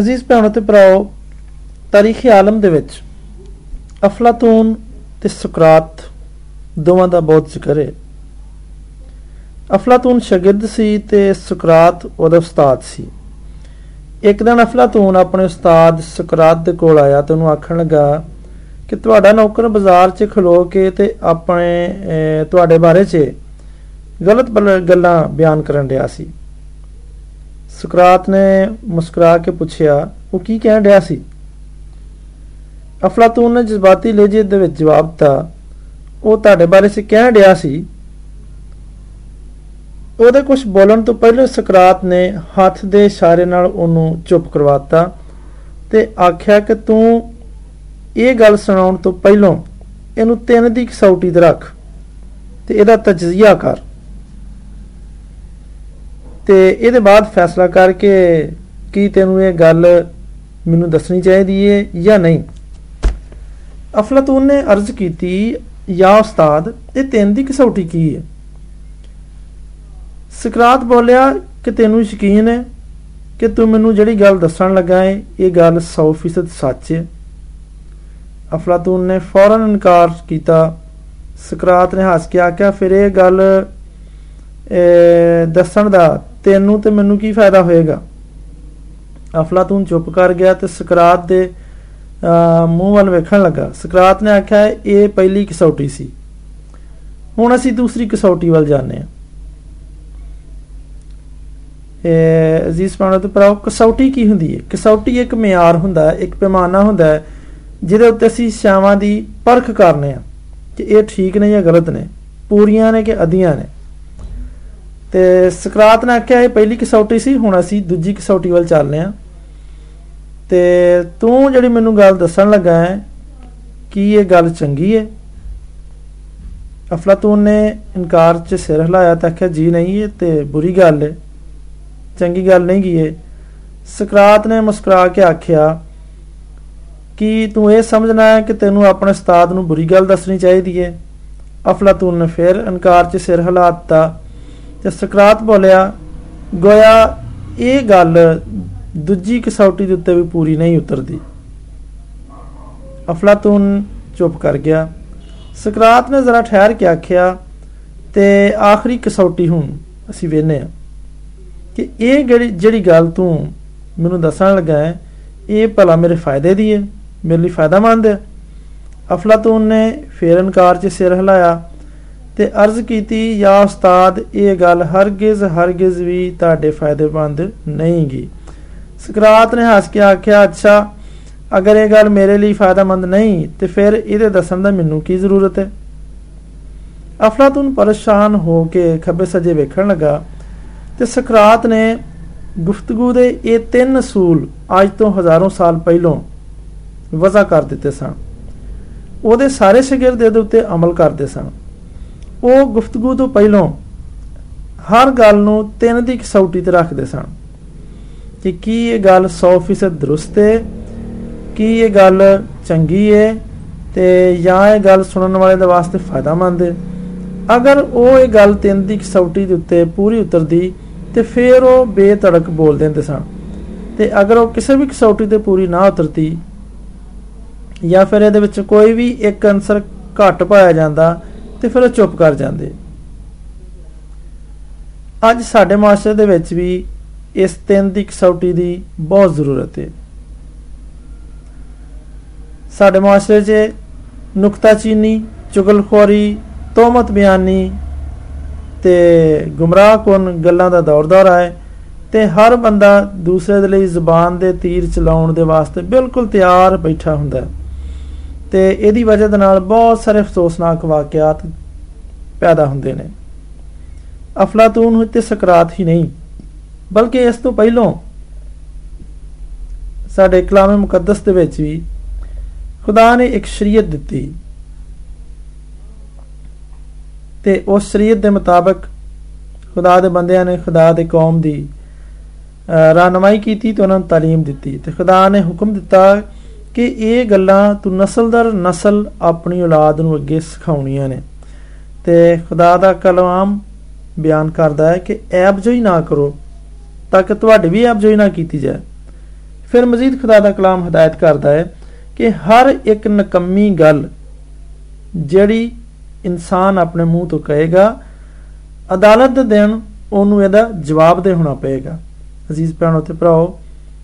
ਅਜ਼ੀਜ਼ ਭੈਣੋ ਤੇ ਭਰਾਓ, ਤਾਰੀਖੀ ਆਲਮ ਦੇ ਵਿੱਚ ਅਫਲਾਤੂਨ ਤੇ ਸੁਕਰਾਤ ਦੋਵਾਂ ਦਾ ਬਹੁਤ ਜ਼ਿਕਰ ਹੈ। ਅਫਲਾਤੂਨ ਸ਼ਾਗਿਰਦ ਸੀ ਤੇ ਸੁਕਰਾਤ ਉਹਦਾ ਉਸਤਾਦ ਸੀ। ਇੱਕ ਦਿਨ ਅਫਲਾਤੂਨ ਆਪਣੇ ਉਸਤਾਦ ਸੁਕਰਾਤ ਦੇ ਕੋਲ ਆਇਆ ਤੇ ਉਹਨੂੰ ਆਖਣ ਲੱਗਾ ਕਿ ਤੁਹਾਡਾ ਨੌਕਰ ਬਾਜ਼ਾਰ 'ਚ ਖਲੋ ਕੇ ਤੇ ਆਪਣੇ ਤੁਹਾਡੇ ਬਾਰੇ 'ਚ ਗਲਤ ਗੱਲਾਂ ਬਿਆਨ ਕਰਨ ਰਿਹਾ ਸੀ। ਸੁਕਰਾਤ ਨੇ ਮੁਸਕਰਾ ਕੇ ਪੁੱਛਿਆ, ਉਹ ਕੀ ਕਹਿਣ ਰਿਹਾ ਸੀ? ਅਫਲਾਤੂਨ ਨੇ ਜਜ਼ਬਾਤੀ ਲਹਿਜੇ ਦੇ ਵਿੱਚ ਜਵਾਬ ਦਿੱਤਾ, ਉਹ ਤੁਹਾਡੇ ਬਾਰੇ ਸੇ ਕਹਿਣ ਰਿਹਾ ਸੀ। ਉਹਦੇ ਕੁਝ ਬੋਲਣ ਤੋਂ ਪਹਿਲਾਂ ਸਕਰਾਤ ਨੇ ਹੱਥ ਦੇ ਇਸ਼ਾਰੇ ਨਾਲ ਉਹਨੂੰ ਚੁੱਪ ਕਰਵਾਤਾ ਤੇ ਆਖਿਆ ਕਿ ਤੂੰ ਇਹ ਗੱਲ ਸੁਣਾਉਣ ਤੋਂ ਪਹਿਲਾਂ ਇਹਨੂੰ ਤਿੰਨ ਦੀ ਕਸੌਟੀ ਤੇ ਰੱਖ ਤੇ ਇਹਦਾ ਤਜਜ਼ੀਆ ਕਰ। ਤੇ ਇਹਦੇ ਬਾਅਦ ਫੈਸਲਾ ਕਰਕੇ ਕੀ ਤੈਨੂੰ ਇਹ ਗੱਲ ਮੈਨੂੰ ਦੱਸਣੀ ਚਾਹੀਦੀ ਏ ਜਾਂ ਨਹੀਂ? ਅਫਲਾਤੂਨ ਨੇ ਅਰਜ਼ ਕੀਤੀ, ਯਾ ਉਸਤਾਦ, ਇਹ ਤਿੰਨ ਦੀ ਕਸੌਟੀ ਕੀ ਹੈ ਸਕਰਾਤ ਬੋਲਿਆ, ਕਿ ਤੈਨੂੰ ਯਕੀਨ ਹੈ ਕਿ ਤੂੰ ਮੈਨੂੰ ਜਿਹੜੀ ਗੱਲ ਦੱਸਣ ਲੱਗਾ ਹੈ ਇਹ ਗੱਲ 100% ਸੱਚ ਹੈ ਅਫਲਾਤੂਨ ਨੇ ਫੌਰਨ ਇਨਕਾਰ ਕੀਤਾ। ਸਕਰਾਤ ਨੇ ਹੱਸ ਕੇ ਆਖਿਆ, ਫਿਰ ਇਹ ਗੱਲ ਦੱਸਣ ਦਾ ਤੈਨੂੰ ਤੇ ਮੈਨੂੰ ਕੀ ਫਾਇਦਾ ਹੋਏਗਾ? ਅਫਲਾਤੂਨ ਚੁੱਪ ਕਰ ਗਿਆ ਤੇ ਸਕਰਾਤ ਦੇ ਮੂੰਹ ਵੱਲ ਵੇਖਣ ਲੱਗਾ। ਸਕਰਾਤ ਨੇ ਆਖਿਆ, ਇਹ ਪਹਿਲੀ ਕਸੌਟੀ ਸੀ। ਹੁਣ ਅਸੀਂ ਦੂਸਰੀ ਕਸੌਟੀ ਵੱਲ ਜਾਂਦੇ ਹਾਂ। ਇਹ ਅਜ਼ੀਜ਼ ਪਾਣਾ ਤੇ ਪਰਾਉ ਕਸੌਟੀ ਕੀ ਹੁੰਦੀ ਹੈ? ਕਸੌਟੀ ਇੱਕ ਮਿਆਰ ਹੁੰਦਾ ਹੈ, ਇੱਕ ਪੈਮਾਨਾ ਹੁੰਦਾ ਹੈ, ਜਿਹਦੇ ਉੱਤੇ ਅਸੀਂ ਸ਼ਾਵਾਂ ਦੀ ਪਰਖ ਕਰਨੇ ਆ ਕਿ ਇਹ ਠੀਕ ਨੇ ਜਾਂ ਗਲਤ ਨੇ, ਪੂਰੀਆਂ ਨੇ ਕਿ ਅਧੀਆਂ ਨੇ। ਤੇ ਸਕਰਾਤ ਨੇ ਆਖਿਆ, ਇਹ ਪਹਿਲੀ ਕਸੌਟੀ ਸੀ, ਹੁਣ ਅਸੀਂ ਦੂਜੀ ਕਸੌਟੀ ਵੱਲ ਚੱਲਨੇ ਆ ਤੇ ਤੂੰ ਜਿਹੜੀ ਮੈਨੂੰ ਗੱਲ ਦੱਸਣ ਲੱਗਾ ਹੈ, ਕੀ ਇਹ ਗੱਲ ਚੰਗੀ ਹੈ? ਅਫਲਾਤੂਨ ਨੇ ਇਨਕਾਰ 'ਚ ਸਿਰ ਹਿਲਾਇਆ ਤਾਂ ਆਖਿਆ, ਜੀ ਨਹੀਂ, ਇਹ ਤੇ ਬੁਰੀ ਗੱਲ ਹੈ। ਚੰਗੀ ਗੱਲ ਨਹੀਂ ਕੀ ਹੈ ਸਕਰਾਤ ਨੇ ਮੁਸਕਰਾ ਕੇ ਆਖਿਆ, ਕਿ ਤੂੰ ਇਹ ਸਮਝਣਾ ਹੈ ਕਿ ਤੈਨੂੰ ਆਪਣੇ ਉਸਤਾਦ ਨੂੰ ਬੁਰੀ ਗੱਲ ਦੱਸਣੀ ਚਾਹੀਦੀ ਹੈ? ਅਫਲਾਤੂਨ ਨੇ ਫਿਰ ਇਨਕਾਰ 'ਚ ਸਿਰ ਹਿਲਾਤਾ ਤੇ ਸਕਰਾਤ ਬੋਲਿਆ, ਗੋਇਆ, ਇਹ ਗੱਲ ਦੂਜੀ ਕਸੌਟੀ ਦੇ ਉੱਤੇ ਵੀ ਪੂਰੀ ਨਹੀਂ ਉਤਰਦੀ। ਅਫਲਾਤੂਨ ਚੁੱਪ ਕਰ ਗਿਆ। ਸਕਰਾਤ ਨੇ ਜ਼ਰਾ ਠਹਿਰ ਕੇ ਆਖਿਆ, ਤੇ ਆਖਰੀ ਕਸੌਟੀ ਹੁਣ ਅਸੀਂ ਵੇਨੇ ਆ। ਕਿ ਇਹ ਜਿਹੜੀ ਜਿਹੜੀ ਗੱਲ ਤੂੰ ਮੈਨੂੰ ਦੱਸਣ ਲੱਗਾ ਹੈ, ਇਹ ਭਲਾ ਮੇਰੇ ਫਾਇਦੇ ਦੀ ਹੈ, ਮੇਰੇ ਲਈ ਫਾਇਦਾਮੰਦ ਹੈ। ਅਫਲਾਤੂਨ ਨੇ ਫੇਰ ਇਨਕਾਰ 'ਚ ਸਿਰ ਹਿਲਾਇਆ। ਤੇ ਅਰਜ਼ ਕੀਤੀ, ਯਾ ਉਸਤਾਦ, ਇਹ ਗੱਲ ਹਰਗਿਜ਼ ਹਰਗਿਜ਼ ਵੀ ਤੁਹਾਡੇ ਫਾਇਦੇਮੰਦ ਨਹੀਂਗੀ। ਸਕਰਾਤ ਨੇ ਹੱਸ ਕੇ ਆਖਿਆ, ਅੱਛਾ, ਅਗਰ ਇਹ ਗੱਲ ਮੇਰੇ ਲਈ ਫਾਇਦਾਮੰਦ ਨਹੀਂ, ਤੇ ਫਿਰ ਇਹਦੇ ਦੱਸਣ ਦਾ ਮੈਨੂੰ ਕੀ ਜ਼ਰੂਰਤ ਹੈ? ਅਫਲਾਤੂਨ ਪਰੇਸ਼ਾਨ ਹੋ ਕੇ ਖੱਬੇ ਸੱਜੇ ਵੇਖਣ ਲੱਗਾ ਤੇ ਸਕਰਾਤ ਨੇ ਗੁਫ਼ਤਗੂ ਦੇ ਇਹ ਤਿੰਨ ਅਸੂਲ ਅੱਜ ਤੋਂ ਹਜ਼ਾਰਾਂ ਸਾਲ ਪਹਿਲਾਂ ਵਜ਼ਾ ਕਰ ਦਿੱਤੇ ਸਨ। ਉਹਦੇ ਸਾਰੇ ਸ਼ਾਗਿਰਦ ਇਹਦੇ ਉੱਤੇ ਅਮਲ ਕਰਦੇ ਸਨ। ਉਹ ਗੁਫ਼ਤਗੂ ਤੋਂ ਪਹਿਲਾਂ ਹਰ ਗੱਲ ਨੂੰ ਤਿੰਨ ਦੀ ਕਸੌਟੀ ਤੇ ਰੱਖਦੇ ਸਨ ਕਿ ਕੀ ਇਹ ਗੱਲ 100% ਦਰੁਸਤ ਹੈ, ਕੀ ਇਹ ਗੱਲ ਚੰਗੀ ਹੈ ਤੇ ਜਾਂ ਇਹ ਗੱਲ ਸੁਣਨ ਵਾਲੇ ਦੇ ਵਾਸਤੇ ਫਾਇਦਾਮੰਦ ਹੈ। ਅਗਰ ਉਹ ਇਹ ਗੱਲ ਤਿੰਨ ਦੀ ਕਸੌਟੀ ਦੇ ਉੱਤੇ ਪੂਰੀ ਉਤਰਦੀ ਤੇ ਫਿਰ ਉਹ ਬੇਤੜਕ ਬੋਲ ਦਿੰਦੇ ਸਨ ਤੇ ਅਗਰ ਉਹ ਕਿਸੇ ਵੀ ਕਸੌਟੀ ਤੇ ਪੂਰੀ ਨਾ ਉਤਰਦੀ ਜਾਂ ਫਿਰ ਇਹਦੇ ਵਿੱਚ ਕੋਈ ਵੀ ਇੱਕ ਅਨਸਰ ਘੱਟ ਪਾਇਆ ਜਾਂਦਾ ਤੇ ਫਿਰ ਉਹ ਚੁੱਪ ਕਰ ਜਾਂਦੇ। ਅੱਜ ਸਾਡੇ ਮਾਸਟਰ ਦੇ ਵਿੱਚ ਵੀ ਇਸ ਤਿੰਨ ਦੀ ਕਸੌਟੀ ਦੀ ਬਹੁਤ ਜ਼ਰੂਰਤ ਹੈ ਸਾਡੇ ਮਾਸਟਰ 'ਚ ਨੁਕਤਾਚੀਨੀ ਚੁਗਲਖੋਰੀ, ਤੋਮਤ ਬਿਆਨੀ ਤੇ ਗੁੰਮਰਾਹ ਕੋਨ ਗੱਲਾਂ ਦਾ ਦੌਰ ਦੌਰ ਹੈ ਤੇ ਹਰ ਬੰਦਾ ਦੂਸਰੇ ਦੇ ਲਈ ਜ਼ੁਬਾਨ ਦੇ ਤੀਰ ਚਲਾਉਣ ਦੇ ਵਾਸਤੇ ਬਿਲਕੁਲ ਤਿਆਰ ਬੈਠਾ ਹੁੰਦਾ ਤੇ ਇਹਦੀ ਵਜ੍ਹਾ ਦੇ ਨਾਲ ਬਹੁਤ ਸਾਰੇ ਅਫਸੋਸਨਾਕ ਵਾਕਿਆਤ ਪੈਦਾ ਹੁੰਦੇ ਨੇ। ਅਫਲਾਤੂਨ ਤੇ ਸਕਰਾਤ ਹੀ ਨਹੀਂ, ਬਲਕਿ ਇਸ ਤੋਂ ਪਹਿਲਾਂ ਸਾਡੇ ਕਲਾਮੇ ਮੁਕੱਦਸ ਦੇ ਵਿੱਚ ਵੀ ਖੁਦਾ ਨੇ ਇੱਕ ਸ਼ਰੀਅਤ ਦਿੱਤੀ। ਤੇ ਉਸ ਸ਼ਰੀਅਤ ਦੇ ਮੁਤਾਬਕ ਖੁਦਾ ਦੇ ਬੰਦਿਆਂ ਨੇ ਖੁਦਾ ਦੇ ਕੌਮ ਦੀ ਰਾਨਮਾਈ ਕੀਤੀ ਤੇ ਉਹਨਾਂ ਨੂੰ ਤਾਲੀਮ ਦਿੱਤੀ। ਤੇ ਖੁਦਾ ਨੇ ਹੁਕਮ ਦਿੱਤਾ ਕਿ ਇਹ ਗੱਲਾਂ ਤੂੰ ਨਸਲ ਦਰ ਨਸਲ ਆਪਣੀ ਔਲਾਦ ਨੂੰ ਅੱਗੇ ਸਿਖਾਉਣੀਆਂ ਨੇ। ਤੇ ਖੁਦਾ ਦਾ ਕਲਾਮ ਬਿਆਨ ਕਰਦਾ ਹੈ ਕਿ ਐਬ ਜੋ ਹੀ ਨਾ ਕਰੋ ਤਾਂ ਕਿ ਤੁਹਾਡੀ ਵੀ ਐਬ ਜੋ ਹੀ ਨਾ ਕੀਤੀ ਜਾਏ। ਫਿਰ ਮਜ਼ੀਦ ਖੁਦਾ ਦਾ ਕਲਾਮ ਹਦਾਇਤ ਕਰਦਾ ਹੈ ਕਿ ਹਰ ਇੱਕ ਨਕਮੀ ਗੱਲ ਜਿਹੜੀ ਇਨਸਾਨ ਆਪਣੇ ਮੂੰਹ ਤੋਂ ਕਹੇਗਾ, ਅਦਾਲਤ ਦੇ ਦਿਨ ਉਹਨੂੰ ਇਹਦਾ ਜਵਾਬ ਦੇ ਹੋਣਾ ਪਏਗਾ। ਅਜ਼ੀਜ਼ ਭੈਣੋ ਤੇ ਭਰਾਓ,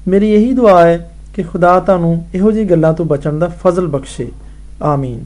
ਮੇਰੀ ਇਹੀ ਦੁਆ ਹੈ ਕਿ ਖੁਦਾ ਤੁਹਾਨੂੰ ਇਹੋ ਜਿਹੀ ਗੱਲਾਂ ਤੋਂ ਬਚਣ ਦਾ ਫਜ਼ਲ ਬਖਸ਼ੇ। ਆਮੀਨ।